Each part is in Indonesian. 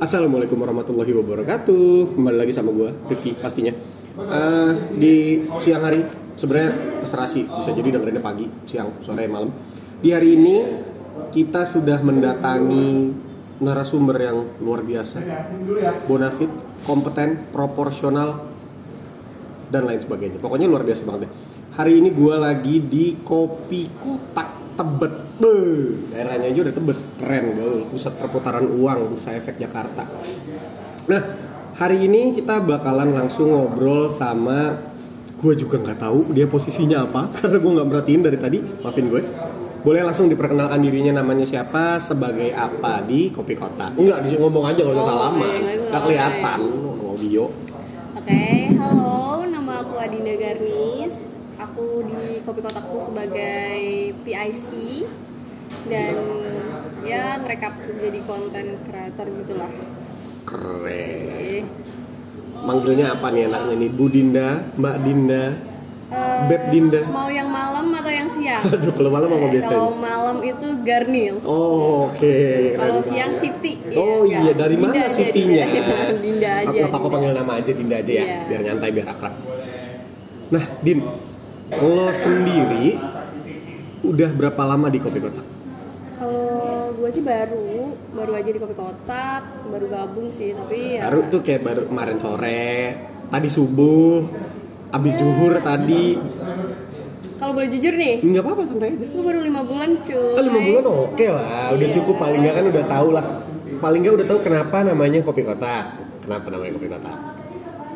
Assalamualaikum warahmatullahi wabarakatuh. Kembali lagi sama gue, Rifki pastinya. Eh, di siang hari, sebenarnya terserah sih, bisa jadi dengerinnya pagi, siang, sore, malam. Di hari ini kita sudah mendatangi narasumber yang luar biasa, bonafit, kompeten, proporsional, dan lain sebagainya. Pokoknya luar biasa banget deh. Hari ini gue lagi di Kopi Kotak Tebet. Beuh, daerahnya aja udah Tebet. Keren gaul, pusat perputaran uang Bursa Efek Jakarta. Nah, hari ini kita bakalan langsung ngobrol sama gue juga nggak tahu dia posisinya apa karena gue nggak merhatiin dari tadi. Maafin gue. Boleh langsung diperkenalkan dirinya namanya siapa, sebagai apa di Kopi Kotak. Enggak, di ngomong aja nggak usah Oh, salaman. nggak kelihatan, mau bio. Oke, halo, nama aku Adinda Garnis. Aku di Kopi Kotak tuh sebagai PIC dan ya ngerekap jadi konten creator gitulah. Keren. Manggilnya apa nih anaknya nih? Bu Dinda, Mbak Dinda, eh, Beb Dinda. Mau yang malam atau yang siang? Aduh, kalau malam apa Eh, biasanya? Kalau malam itu Garnis. Oh, oke. Kalau Keren. siang Siti. Oh Iya, iya, dari Dinda mana aja, Sitinya? Dinda, Dinda aja. Aku apa-apa Dinda. panggil nama aja Dinda aja ya, Iya. biar nyantai, biar akrab. Nah, Din, lo sendiri udah berapa lama di Kopi Kotak? Kalau gue sih baru, baru aja di Kopi Kotak, baru gabung sih, tapi ya Baru tuh kayak baru kemarin sore, tadi subuh, abis zuhur tadi. Kalau boleh jujur nih, Nggak apa-apa, santai aja. gue baru lima bulan cuy. Oh, lima bulan oke lah, udah Iya. cukup paling nggak kan udah tahu lah. Paling nggak udah tahu kenapa namanya Kopi Kotak. Kenapa namanya Kopi Kotak?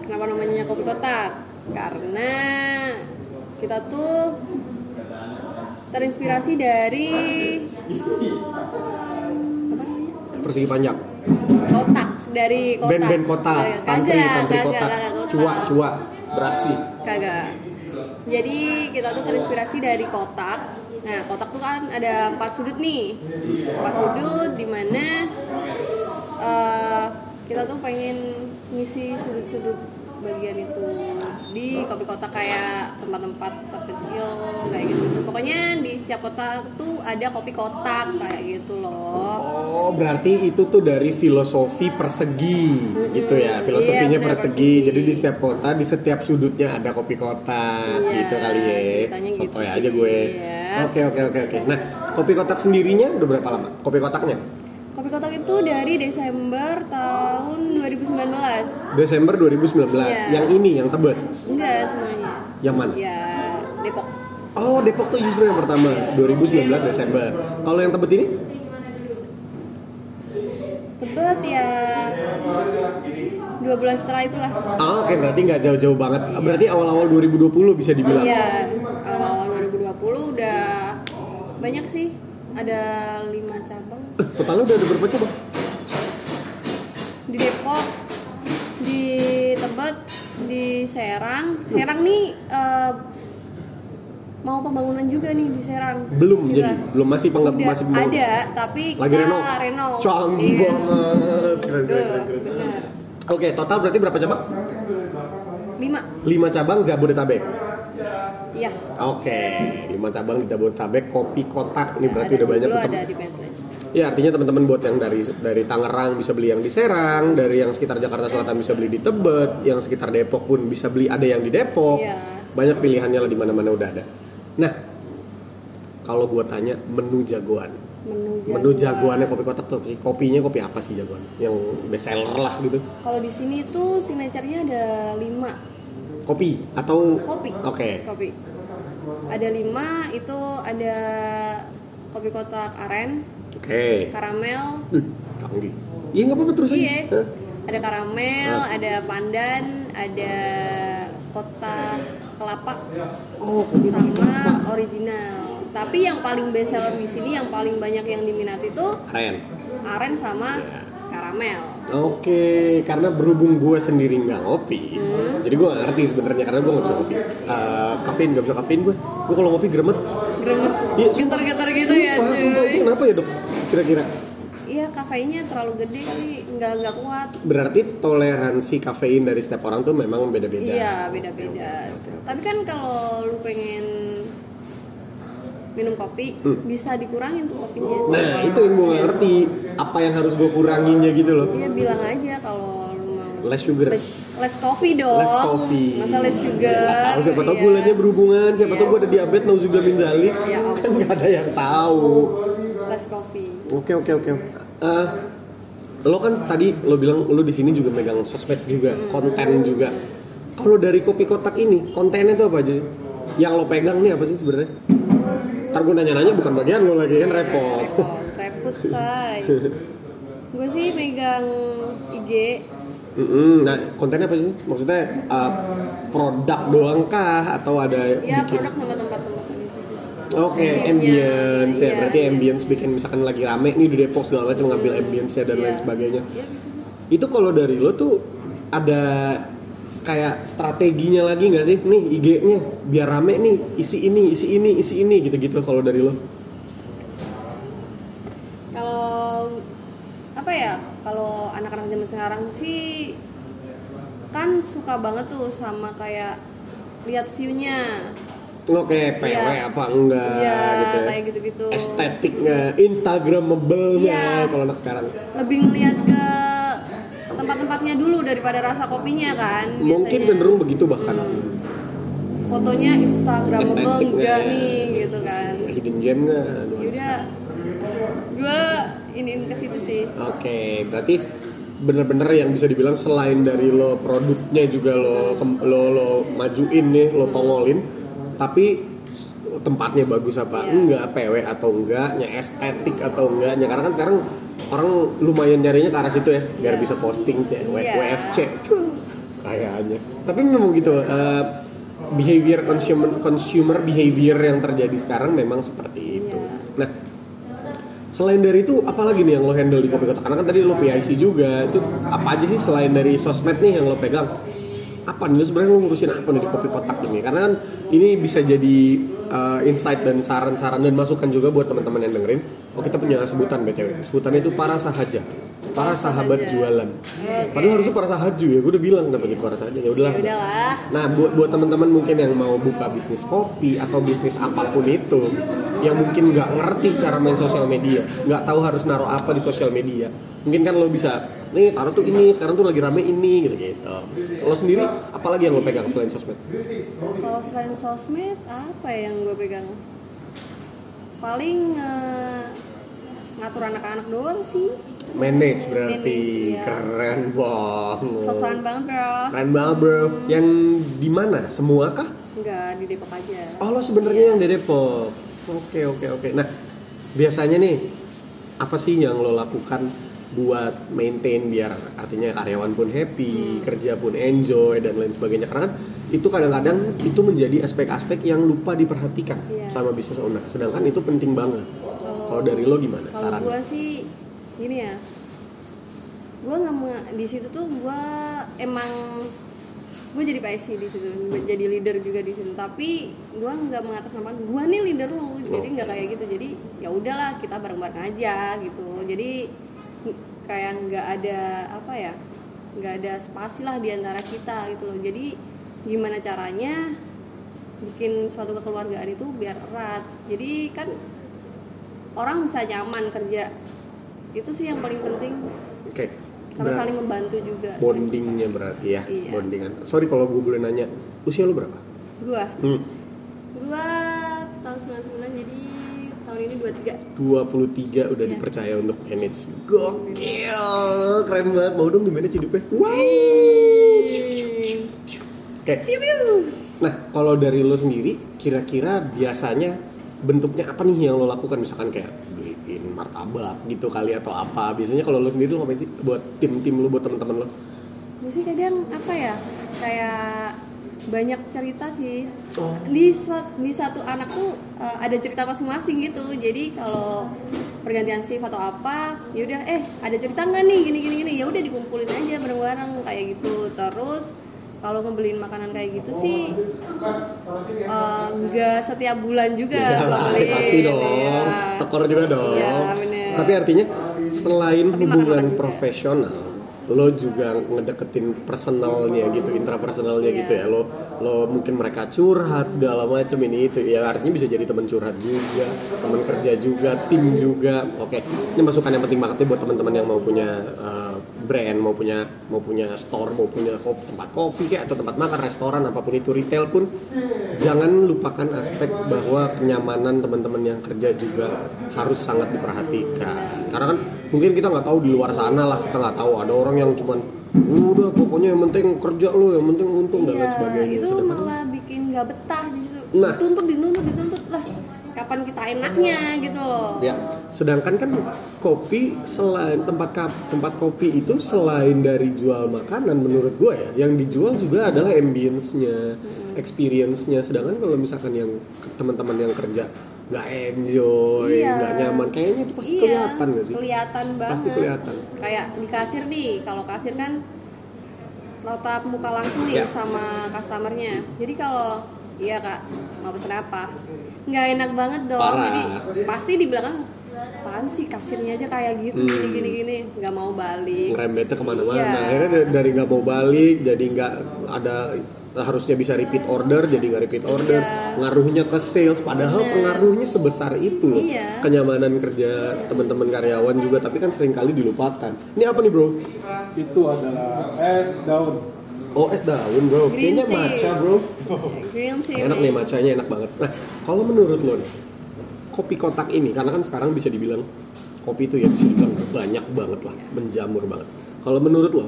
Kenapa namanya Kopi Kotak? Karena kita tuh terinspirasi dari Persegi panjang. kotak dari kotak. Band-band kota, tantri, tantri kagak, kota, cua, cua, beraksi. Kagak. Jadi kita tuh terinspirasi dari kotak. Nah, kotak tuh kan ada empat sudut nih. Empat sudut di mana eh, kita tuh pengen ngisi sudut-sudut bagian itu di kopi kotak kayak tempat-tempat kecil kayak gitu tuh. Pokoknya di setiap kota tuh ada kopi kotak kayak gitu loh. Oh, berarti itu tuh dari filosofi persegi gitu ya. Filosofinya Iya, persegi. persegi. Jadi di setiap kota, di setiap sudutnya ada kopi kotak Iya, gitu kali ya. ceritanya gitu aja gue. iya. Oke, oke, oke, oke. Nah, kopi kotak sendirinya udah berapa lama? Kopi kotaknya? Kopi kotak itu dari Desember tahun 2019. Desember 2019. Iya. Yang ini yang Tebet. Enggak semuanya. Yang mana? Ya Depok. Oh, Depok tuh justru yang pertama, 2019 Desember. Kalau yang Tebet ini? Tebet ya dua bulan setelah itulah. Ah, oke berarti nggak jauh-jauh banget. Berarti awal-awal 2020 bisa dibilang. Iya, awal-awal 2020 udah banyak sih. Ada lima cabang Eh, totalnya udah ada berapa coba? Tebet, di Serang. Serang nih eh, mau pembangunan juga nih di Serang. Belum Juga. jadi, belum masih penggap Udah masih pembangunan. ada, tapi Lagi kita renov. renov. Canggih Iya. banget. Keren, keren, keren, keren. bener. Oke, total berarti berapa cabang? Lima, 5 cabang Jabodetabek. iya. Oke, 5 cabang di Jabodetabek, kopi kotak. Ini berarti ada udah banyak ada di Bentley. Ya, artinya teman-teman buat yang dari dari Tangerang bisa beli yang di Serang, dari yang sekitar Jakarta Selatan bisa beli di Tebet, yang sekitar Depok pun bisa beli ada yang di Depok. Iya. Banyak pilihannya lah di mana-mana udah ada. Nah, kalau gua tanya menu jagoan. Menu jagoan. Menu jagoannya kopi kotak tuh sih? Kopinya kopi apa sih jagoan? Yang best seller lah gitu. Kalau di sini tuh signaturenya ada lima Kopi atau kopi. Oke. Kopi. Ada lima itu ada kopi kotak aren, Oke. karamel, Uh, canggih. Iya nggak apa-apa terus aja. iya. Ada karamel, Ah. ada pandan, ada kotak kelapa Oh, kopi pakai kelapa. sama original. Tapi yang paling best seller di sini yang paling banyak yang diminati tuh Keren. aren sama Iya. karamel. Oke, karena berhubung gue sendiri nggak ngopi, Hmm. jadi gue ngerti sebenarnya karena gue nggak bisa ngopi. Eh, kafein nggak bisa kafein gue. Gue kalau ngopi gremet. Gremet. Iya, sumpah. Getar-getar gitu ya, Sumpah, sumpah itu kenapa ya dok? Kira-kira? Iya kafeinnya terlalu gede kali, nggak nggak kuat. Berarti toleransi kafein dari setiap orang tuh memang beda-beda. Iya beda-beda. Tapi kan kalau lu pengen minum kopi Hmm. bisa dikurangin tuh kopinya Nah itu yang gue gak ngerti apa yang harus gue kuranginnya gitu loh. Iya bilang aja kalau lu mau Less sugar. less, less coffee dong Less coffee. masa less sugar Gak tahu siapa tahu Iya. gulanya berhubungan, siapa Iya. tahu gue ada diabetes, nauzubillah min zalik. Ya ampun. Kan gak ada yang tahu. less coffee Oke oke oke. Eh, lo kan tadi lo bilang lo di sini juga megang sosmed juga, Hmm. konten juga. Kalau dari kopi kotak ini, kontennya tuh apa aja sih? Yang lo pegang nih apa sih sebenarnya? Ntar gue nanya-nanya bukan bagian lo lagi kan repot. repot repot say gue sih megang IG Mm-mm. Nah kontennya apa sih? Maksudnya uh, produk doang kah atau ada ya bikin? produk sama tempat-tempat itu Oke, Ambience-nya, ambience ya. iya, Berarti iya. ambience bikin misalkan lagi rame nih di Depok segala macam ngambil ambience-nya dan Iya. lain sebagainya. ya gitu Itu kalau dari lo tuh ada kayak strateginya lagi nggak sih? Nih IG-nya biar rame nih, isi ini, isi ini, isi ini gitu-gitu kalau dari lo. kalau apa ya kalau anak-anak zaman sekarang sih kan suka banget tuh sama kayak lihat view-nya Oke, PW Iya. apa enggak Iya, gitu ya. kayak gitu-gitu. Estetiknya, Instagramable-nya Iya. kalau anak sekarang. lebih ngeliat ke tempat-tempatnya dulu daripada rasa kopinya kan Mungkin biasanya. cenderung begitu bahkan. fotonya Instagramable enggak nggak? nih gitu kan Hidden gem nggak? Aduh, yaudah gue iniin ke situ sih Oke, berarti bener-bener yang bisa dibilang selain dari lo produknya juga lo lo lo majuin nih, lo tongolin, tapi tempatnya bagus apa Iya. enggak, PW atau enggaknya, estetik atau enggaknya, karena kan sekarang orang lumayan nyarinya ke arah situ ya, biar Iya. bisa posting cewek, Iya. WFC, kayaknya. Tapi memang gitu, eh, behavior consumer consumer behavior yang terjadi sekarang memang seperti itu. Iya. Nah, Selain dari itu, apalagi nih yang lo handle di Kopi Kotak? Karena kan tadi lo PIC juga, itu apa aja sih selain dari sosmed nih yang lo pegang? Apa nih, lo sebenarnya lo ngurusin apa nih di Kopi Kotak ini? Karena kan ini bisa jadi uh, insight dan saran-saran dan masukan juga buat teman-teman yang dengerin. Oh kita punya sebutan BTW, sebutannya itu para sahaja, para sahabat sahaja. jualan. Oke. Padahal harusnya para sahaju ya, gue udah bilang kenapa jadi para sahaja. Ya udahlah. ya udahlah Nah, buat buat teman-teman mungkin yang mau buka bisnis kopi atau bisnis apa pun itu, yang mungkin nggak ngerti cara main sosial media, nggak tahu harus naruh apa di sosial media, mungkin kan lo bisa, nih taruh tuh ini, sekarang tuh lagi rame ini, gitu gitu. Lo sendiri, apalagi yang lo pegang selain sosmed? kalau selain sosmed apa ya yang gue pegang paling eh, ngatur anak-anak doang sih Manage berarti, Manage, iya. keren banget. sosokan banget bro Keren banget bro. Yang di mana? Semua kah? enggak di Depok aja Oh lo sebenarnya yang di Depok. Oke oke oke. Nah biasanya nih apa sih yang lo lakukan buat maintain biar artinya karyawan pun happy, kerja pun enjoy dan lain sebagainya. Karena kan itu kadang-kadang itu menjadi aspek-aspek yang lupa diperhatikan Iya. sama business owner. Sedangkan itu penting banget. Kalau dari lo gimana kalau saran? gue sih gini ya. Gue nggak di situ tuh gue emang gue jadi PSC di situ jadi leader juga di situ. Tapi gue nggak mengatasnamakan gue nih leader lu. Jadi nggak kayak gitu. Jadi ya udahlah kita bareng-bareng aja gitu. Jadi kayak nggak ada apa ya nggak ada spasi lah di antara kita gitu loh. Jadi gimana caranya bikin suatu kekeluargaan itu biar erat. Jadi kan orang bisa nyaman kerja itu sih yang paling penting Oke. sama Ber- saling membantu juga bondingnya berarti ya. Iya. Bondingan. Sorry kalau gue boleh nanya, usia lo berapa? gua Hmm. gua tahun 99 jadi tahun ini 23 23 udah Iya. dipercaya untuk manage gokil keren banget mau dong di manage hidupnya wow oke piu. nah kalau dari lo sendiri kira-kira biasanya bentuknya apa nih yang lo lakukan misalkan kayak martabak gitu kali atau apa. Biasanya kalau lo sendiri lo ngapain sih buat tim-tim lo buat teman-teman lo sih kadang apa ya kayak banyak cerita sih. Oh. di suat- di satu anak tuh uh, ada cerita masing-masing gitu. Jadi kalau pergantian shift atau apa yaudah eh ada cerita nggak nih? Gini gini gini. Ya udah dikumpulin aja bareng-bareng kayak gitu. Terus kalau ngebeliin makanan kayak gitu sih uh, nggak setiap bulan juga gua beliin, pasti dong ya. tekor juga dong bener. tapi artinya selain Tapi hubungan profesional lo juga ngedeketin personalnya gitu intrapersonalnya Iya. gitu ya. Lo lo mungkin mereka curhat segala macam ini itu. Ya artinya bisa jadi teman curhat juga teman kerja juga tim juga. Oke ini masukan yang penting banget nih buat teman-teman yang mau punya uh, brand mau punya mau punya store mau punya tempat kopi kayak atau tempat makan restoran apa pun itu retail pun jangan lupakan aspek bahwa kenyamanan teman-teman yang kerja juga harus sangat diperhatikan. Karena kan mungkin kita nggak tahu di luar sana lah kita nggak tahu ada orang yang cuman udah pokoknya yang penting kerja lo yang penting untung dan lain Iya, sebagainya itu Sedangkan- malah bikin nggak betah justru. Nah. Dituntut, dituntut, dituntut lah. Kapan kita enaknya gitu loh. Ya, sedangkan kan kopi selain tempat tempat kopi itu selain dari jual makanan menurut gue ya, yang dijual juga adalah ambience-nya, experience-nya. Sedangkan kalau misalkan yang teman-teman yang kerja nggak enjoy, Iya. nggak nyaman, kayaknya itu pasti Iya, kelihatan nggak sih? Kelihatan banget. Pasti kelihatan. Kayak di kasir nih, kalau kasir kan tatap muka langsung nih Ya. sama customernya. Jadi kalau iya kak mau pesen apa, nggak enak banget dong. Parah. Jadi pasti di belakang apaan sih kasirnya aja kayak gitu Hmm. gini gini gini nggak mau balik. ngerembetnya ke mana-mana. Iya. Akhirnya da- dari nggak mau balik, jadi nggak ada harusnya bisa repeat order, jadi nggak repeat order. Iya. Ngaruhnya ke sales, padahal pengaruhnya sebesar itu loh. Iya. Kenyamanan kerja teman-teman karyawan juga, tapi kan sering kali dilupakan. Ini apa nih bro? itu adalah es daun Oh es daun bro, Green kayaknya tea. matcha bro. Green tea. Enak nih matchanya enak banget. Nah kalau menurut lo nih, kopi kotak ini karena kan sekarang bisa dibilang kopi itu ya bisa dibilang banyak banget lah, menjamur banget. Kalau menurut lo,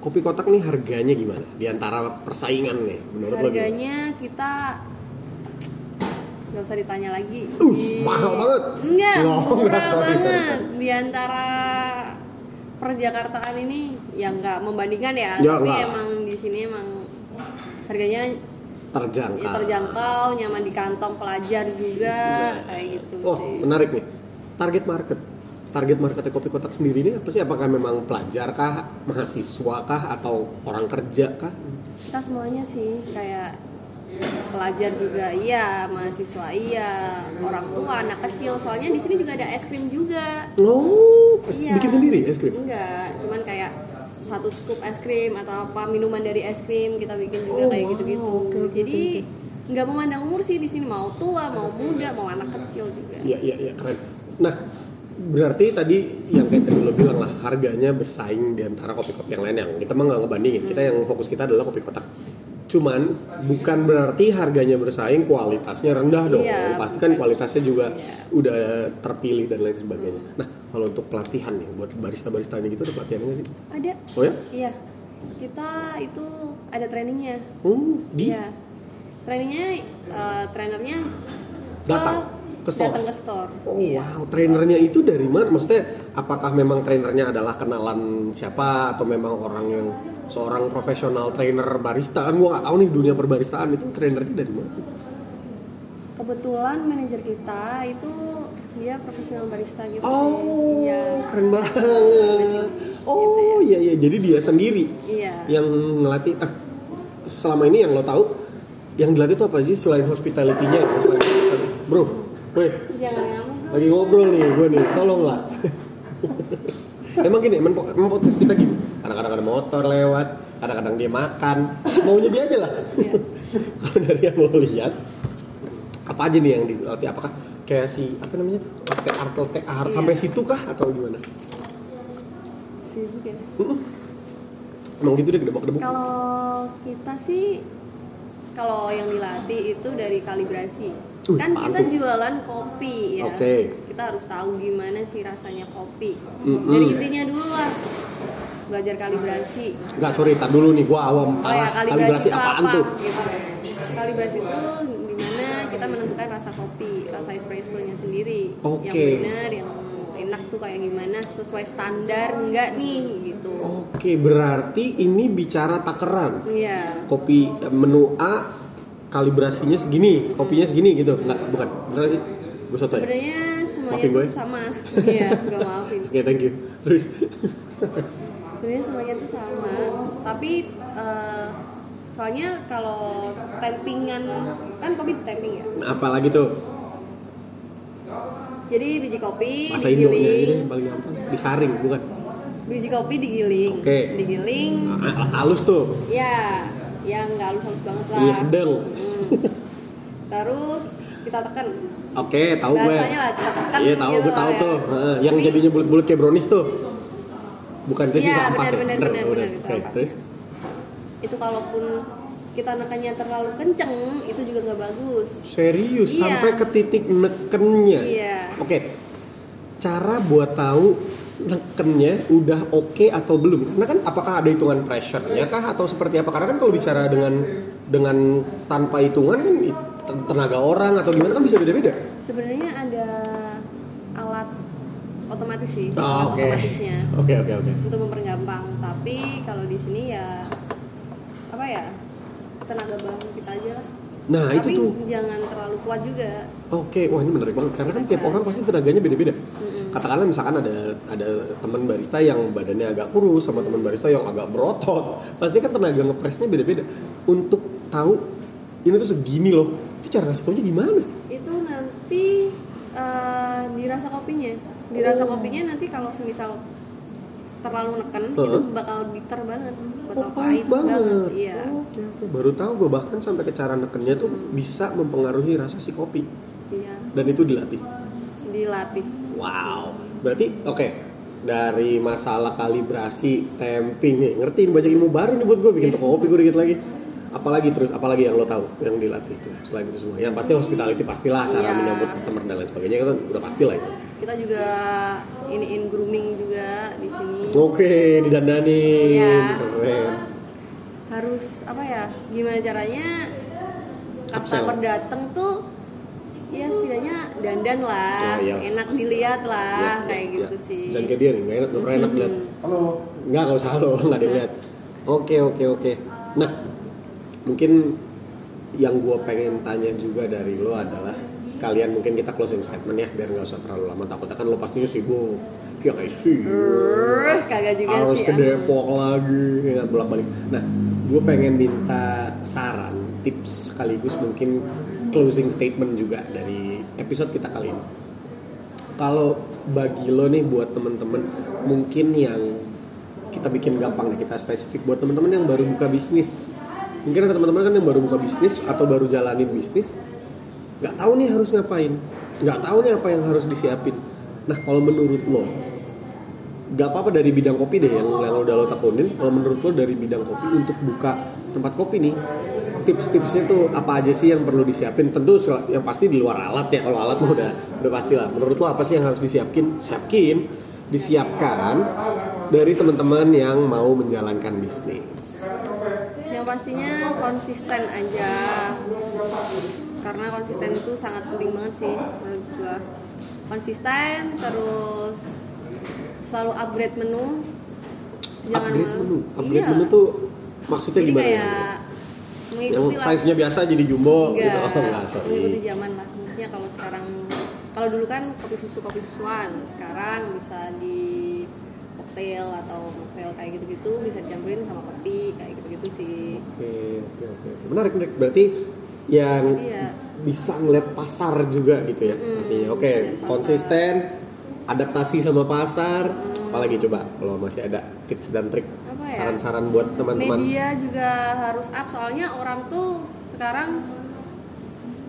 kopi kotak nih harganya gimana? Di antara persaingan nih, menurut lo? Harganya kita nggak usah ditanya lagi. Uh, Di- mahal banget. Enggak, Oh, murah enggak, sorry, banget. sorry, sorry. Di antara perjakartaan ini yang nggak membandingkan ya, Ya, tapi enggak. emang di sini emang harganya Terjangkau. ya terjangkau, nyaman di kantong pelajar juga kayak gitu Oh sih. menarik nih, target market. Target marketnya kopi kotak sendiri ini apa sih? Apakah memang pelajar kah, mahasiswa kah, atau orang kerja kah? Kita semuanya sih kayak pelajar juga iya, mahasiswa iya, orang tua, anak kecil. Soalnya di sini juga ada es krim juga. Oh, es- Iya. bikin sendiri es krim? Enggak, cuman kayak satu scoop es krim atau apa minuman dari es krim kita bikin juga Oh, kayak wow, gitu-gitu. oke, oke, Jadi nggak memandang umur sih di sini mau tua, mau muda, mau anak kecil juga. Iya iya iya keren. Nah berarti tadi yang kayak tadi lo bilang lah harganya bersaing di antara kopi-kopi yang lain yang kita mah nggak ngebandingin. Kita yang fokus kita adalah kopi kotak. Cuman bukan berarti harganya bersaing kualitasnya rendah dong. Iya, Pasti kan kualitasnya juga Iya. udah terpilih dan lain sebagainya. Nah kalau untuk pelatihan nih buat barista-baristanya gitu ada pelatihannya sih? Ada? Oh ya? Iya. Kita itu ada trainingnya. Hmm, di Iya. Trainingnya, eh, trainernya Datang ke store? Datang ke store. Oh Iya. wow, trainernya itu dari mana? Maksudnya apakah memang trainernya adalah kenalan siapa atau memang orang yang seorang profesional trainer barista? Kan gua nggak tahu nih dunia perbaristaan itu trainernya dari mana? Kebetulan manajer kita itu dia profesional barista gitu. Oh, Iya. keren banget. Oh iya iya, jadi dia sendiri Iya. yang ngelatih. Ah, selama ini yang lo tahu, yang dilatih itu apa sih selain hospitality-nya? ya? Selain hospitality. Bro, weh, Jangan ngamuk. dong. lagi ngobrol nih gue nih tolong lah emang gini emang, po- emang podcast kita gini kadang-kadang ada motor lewat kadang-kadang dia makan maunya dia aja lah Iya. kalau dari yang lo lihat apa aja nih yang dilatih apakah kayak si apa namanya tuh latte art Iya. sampai situ kah atau gimana Sibuk ya. emang gitu deh gedebak gedebuk Kalau kita sih kalau yang dilatih itu dari kalibrasi. Wih, kan kita jualan kopi ya. Oke. Kita harus tahu gimana sih rasanya kopi. Mm-mm. Dari intinya dulu lah. Belajar kalibrasi. Enggak sorry tar dulu nih gua awam Oh ya, kalibrasi, kalibrasi itu apaan apa? tuh Gitu. Kalibrasi itu di mana kita menentukan rasa kopi, rasa espressonya sendiri. Oke. Yang benar, yang enak tuh kayak gimana, sesuai standar enggak nih gitu. oke berarti ini bicara takaran Iya. kopi eh, menu A kalibrasinya segini, kopinya segini gitu. Enggak, bukan. Benar sih? Gue soto ya? Sebenarnya semuanya Maafin gue ya. sama. Iya, gak maafin. Oke, thank you. Terus Sebenarnya semuanya tuh sama. Tapi eh, soalnya kalau tampingan kan kopi tamping ya. apalagi tuh? Jadi biji kopi ini digiling. yang paling gampang. Disaring, bukan? Biji kopi digiling Oke. digiling A- Halus tuh. ya yang nggak halus-halus banget lah Iya sedang. Hmm. terus kita tekan Oke, tahu gue. Bahasanya lah, kita tekan Iya, tahu gitu gue tahu ya. tuh. Yang Tapi- jadinya bulat-bulat kayak brownies tuh. Bukan itu sih Iya, ampas ya. benar, benar, benar, Oke, terus itu kalaupun kita nekannya terlalu kenceng itu juga nggak bagus serius Iya. sampai ke titik nekennya. Iya. Oke. Cara buat tahu nekennya udah oke atau belum? Karena kan apakah ada hitungan pressure-nya kah atau seperti apa? Karena kan kalau bicara dengan dengan tanpa hitungan kan tenaga orang atau gimana kan bisa beda-beda. sebenarnya ada alat otomatis sih Ah, alat oke. otomatisnya Oke, oke, oke. untuk mempergampang tapi kalau di sini ya apa ya tenaga bahu kita aja lah Nah, tapi itu tuh. jangan terlalu kuat juga Oke, wah ini menarik banget karena kan tiap orang pasti tenaganya beda-beda. Katakanlah misalkan ada ada teman barista yang badannya agak kurus sama teman barista yang agak berotot, pasti kan tenaga ngepresnya beda-beda. Untuk tahu ini tuh segini loh, itu cara ngasih taunya gimana? itu nanti eh, dirasa kopinya dirasa Oh. kopinya nanti kalau semisal terlalu neken Heeh. itu bakal bitter banget bakal Oh, pahit banget. iya Oke, oke. Baru tahu gue bahkan sampai ke cara nekennya tuh bisa mempengaruhi rasa si kopi iya dan itu dilatih. dilatih Wow. Berarti oke. Dari masalah kalibrasi, temping nih, ngertiin banyak ilmu baru nih buat gue bikin toko kopi gue dikit lagi. Apalagi terus, apalagi yang lo tahu yang dilatih itu selain itu semua. Yang pasti hospitality pastilah cara Iya. menyambut customer dan lain sebagainya kan udah pastilah itu. kita juga iniin grooming juga di sini Oke, didandani. Iya. Keren. harus apa ya gimana caranya customer dateng tuh ya setidaknya dandan lah Oh, iya. enak dilihat lah Ya, kayak ya, gitu ya. sih Dan kayak dia nih, gak enak, gak pernah enak lihat. Halo. Enggak, gak usah lo, gak ada yang lihat. Oke, oke, oke. Nah, mungkin yang gue pengen tanya juga dari lo adalah sekalian mungkin kita closing statement ya biar nggak usah terlalu lama takutnya kan lo pastinya sibuk ya kayak sih Brrr, kagak juga harus sih ke. Depok lagi ya bolak balik nah gue pengen minta saran tips sekaligus mungkin closing statement juga dari episode kita kali ini. Kalau bagi lo nih buat temen-temen mungkin yang kita bikin gampang nih kita spesifik buat temen-temen yang baru buka bisnis. Mungkin ada teman-teman kan yang baru buka bisnis atau baru jalanin bisnis nggak tahu nih harus ngapain. Nggak tahu nih apa yang harus disiapin. Nah kalau menurut lo nggak apa-apa dari bidang kopi deh yang yang udah lo tekunin. Kalau menurut lo dari bidang kopi untuk buka tempat kopi nih tips-tipsnya tuh apa aja sih yang perlu disiapin? Tentu yang pasti di luar alat ya kalau alat mah udah udah pasti lah. Menurut lo apa sih yang harus disiapin siapkin disiapkan dari teman-teman yang mau menjalankan bisnis? Yang pastinya konsisten aja. Karena konsisten itu sangat penting banget sih menurut gua. Konsisten terus selalu upgrade menu. Upgrade malah- menu? Upgrade Iya. menu tuh maksudnya jadi gimana? kayak mengikuti lah size nya biasa jadi jumbo Enggak, gitu oh enggak sorry mengikuti zaman lah maksudnya kalau sekarang kalau dulu kan kopi susu kopi susuan sekarang bisa di cocktail atau mocktail kayak gitu-gitu bisa dicampurin sama kopi kayak gitu-gitu sih Oke, oke, oke. Menarik, menarik. Berarti yang Iya. bisa ngeliat pasar juga gitu ya. Hmm, Artinya, oke, pasar. konsisten, adaptasi sama pasar. Apalagi coba kalau masih ada tips dan trik, Hmm. Ya? saran-saran buat teman-teman. media juga harus up soalnya orang tuh sekarang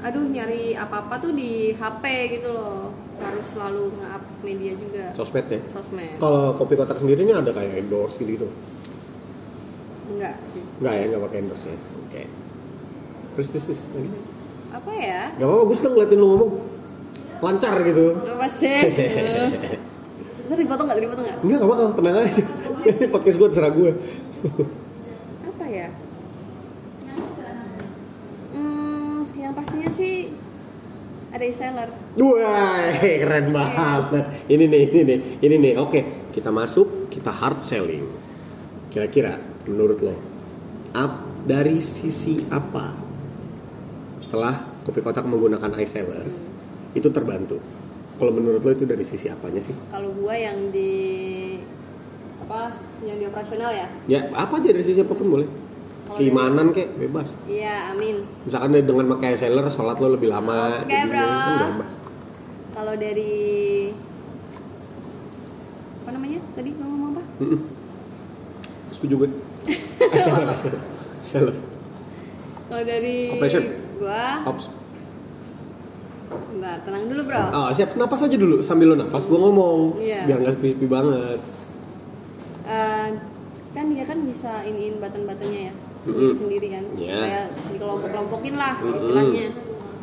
aduh nyari apa-apa tuh di HP gitu loh harus selalu nge-up media juga Sosmed ya. sosmed Kalau kopi kotak sendiri ini ada kayak endorse gitu-gitu. enggak sih Enggak ya, enggak pakai endorse ya. Oke. Terus terus, terus. lagi. apa ya Gak apa-apa, gue seneng ngeliatin lu ngomong. Lancar gitu. apa sih Ntar dipotong nggak dipotong nggak Enggak, gak bakal, tenang aja. Ini podcast gue terserah gue. apa ya hmm, yang pastinya sih ada reseller Wah, keren banget. Ini nih, ini nih, ini nih. Oke, kita masuk, kita hard selling. Kira-kira menurut lo, up dari sisi apa? Setelah kopi kotak menggunakan iSeller, itu terbantu. Kalau menurut lo itu dari sisi apanya sih? kalau gua yang di apa yang di operasional ya Ya, apa aja dari sisi apa pun boleh. Keimanan kek, bebas. iya amin Misalkan dengan pakai iSeller, sholat lo lebih lama. Oke, kayak gini, bro. kan bebas. kalau dari apa namanya tadi gua ngomong apa Setuju gue. Reseller, reseller. Reseller. Kalau dari Operation. gua, Ops. Bentar, tenang dulu bro. Ah, siap. Napas aja dulu sambil lo napas gue ngomong. Iya. Biar nggak sepi-sepi banget. Kan dia kan bisa iniin button-buttonnya ya Mm-mm. sendiri kan Iya. kayak dikelompok-kelompokin lah istilahnya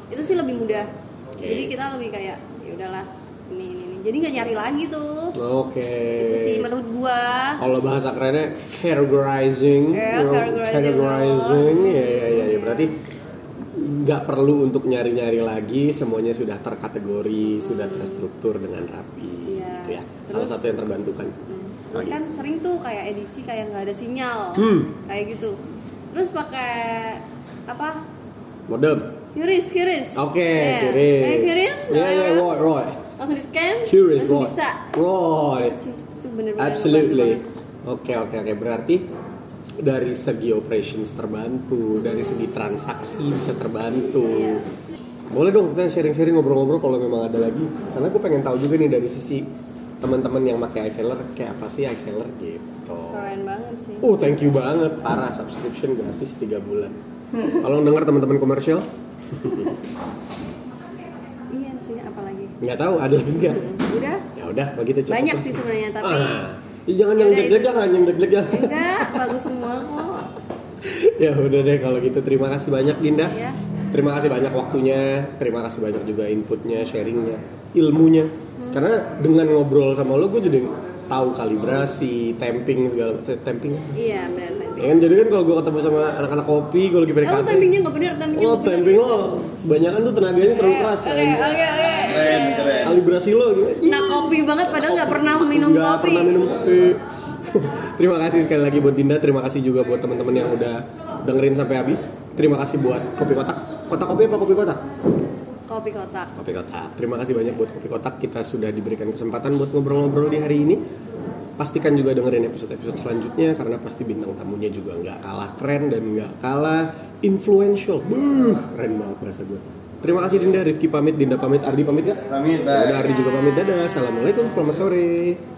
itu sih lebih mudah Oke. jadi kita lebih kayak ya udahlah ini ini, ini. jadi nggak nyari lagi tuh Oke. itu sih menurut gua Kalau bahasa kerennya categorizing, Iya, you know, categorizing. categorizing, ya ya ya, ya. berarti nggak perlu untuk nyari-nyari lagi, semuanya sudah terkategori, sudah terstruktur dengan rapi, Iya. gitu ya. Salah Terus- satu yang terbantukan. Terus kan sering tuh kayak edisi kayak nggak ada sinyal Hmm. kayak gitu terus pakai apa Modem. Curis, Curis. Oke, Iya. Curis. Eh, Curis. Iya ya, nah, Roy, Roy. Langsung di scan, Curis, langsung bisa. Roy. Sih, Itu bener-bener Absolutely. Oke oke oke berarti dari segi operations terbantu, dari segi transaksi bisa terbantu. Iya. Boleh dong kita sharing-sharing ngobrol-ngobrol kalau memang ada lagi. Karena gue pengen tahu juga nih dari sisi teman-teman yang pakai iSeller kayak apa sih iSeller gitu. Keren banget sih. Oh thank you banget parah subscription gratis 3 bulan. Tolong dengar teman-teman komersial. Iya sih, apalagi. Nggak tahu ada lagi nggak? Mm, Udah Ya udah begitu cukup. banyak sih sebenarnya tapi Ah, jangan yang itu. jangan yang jangan. enggak bagus semua kok. ya udah deh kalau gitu terima kasih banyak Dinda Ya. terima kasih banyak waktunya terima kasih banyak juga inputnya sharingnya ilmunya Hmm. karena dengan ngobrol sama lo gue jadi tahu kalibrasi tamping segala te- tamping Iya, benar tamping. ya kan jadi kan kalau gue ketemu sama anak-anak kopi gue lagi Oh, PDKT tampingnya nggak bener, tampingnya oh tamping lo banyak kan tuh tenaganya terlalu keras Oke, ya. oke, oke. Keren, keren. kalibrasi lo gimana Nah, kopi banget padahal nggak pernah minum Nggak kopi. pernah minum kopi. terima kasih sekali lagi buat Dinda, terima kasih juga buat teman-teman yang udah dengerin sampai habis. Terima kasih buat kopi kotak. Kotak kopi apa kopi kotak? Kopi kotak. Kopi kotak. Terima kasih banyak buat kopi kotak. Kita sudah diberikan kesempatan buat ngobrol-ngobrol di hari ini. Pastikan juga dengerin episode-episode selanjutnya karena pasti bintang tamunya juga nggak kalah keren dan nggak kalah influential. Buh, keren banget bahasa gue. Terima kasih Dinda, Rifki pamit, Dinda pamit, Ardi pamit ya? Pamit, bye. Udah Ardi juga pamit, dadah. Assalamualaikum, selamat sore.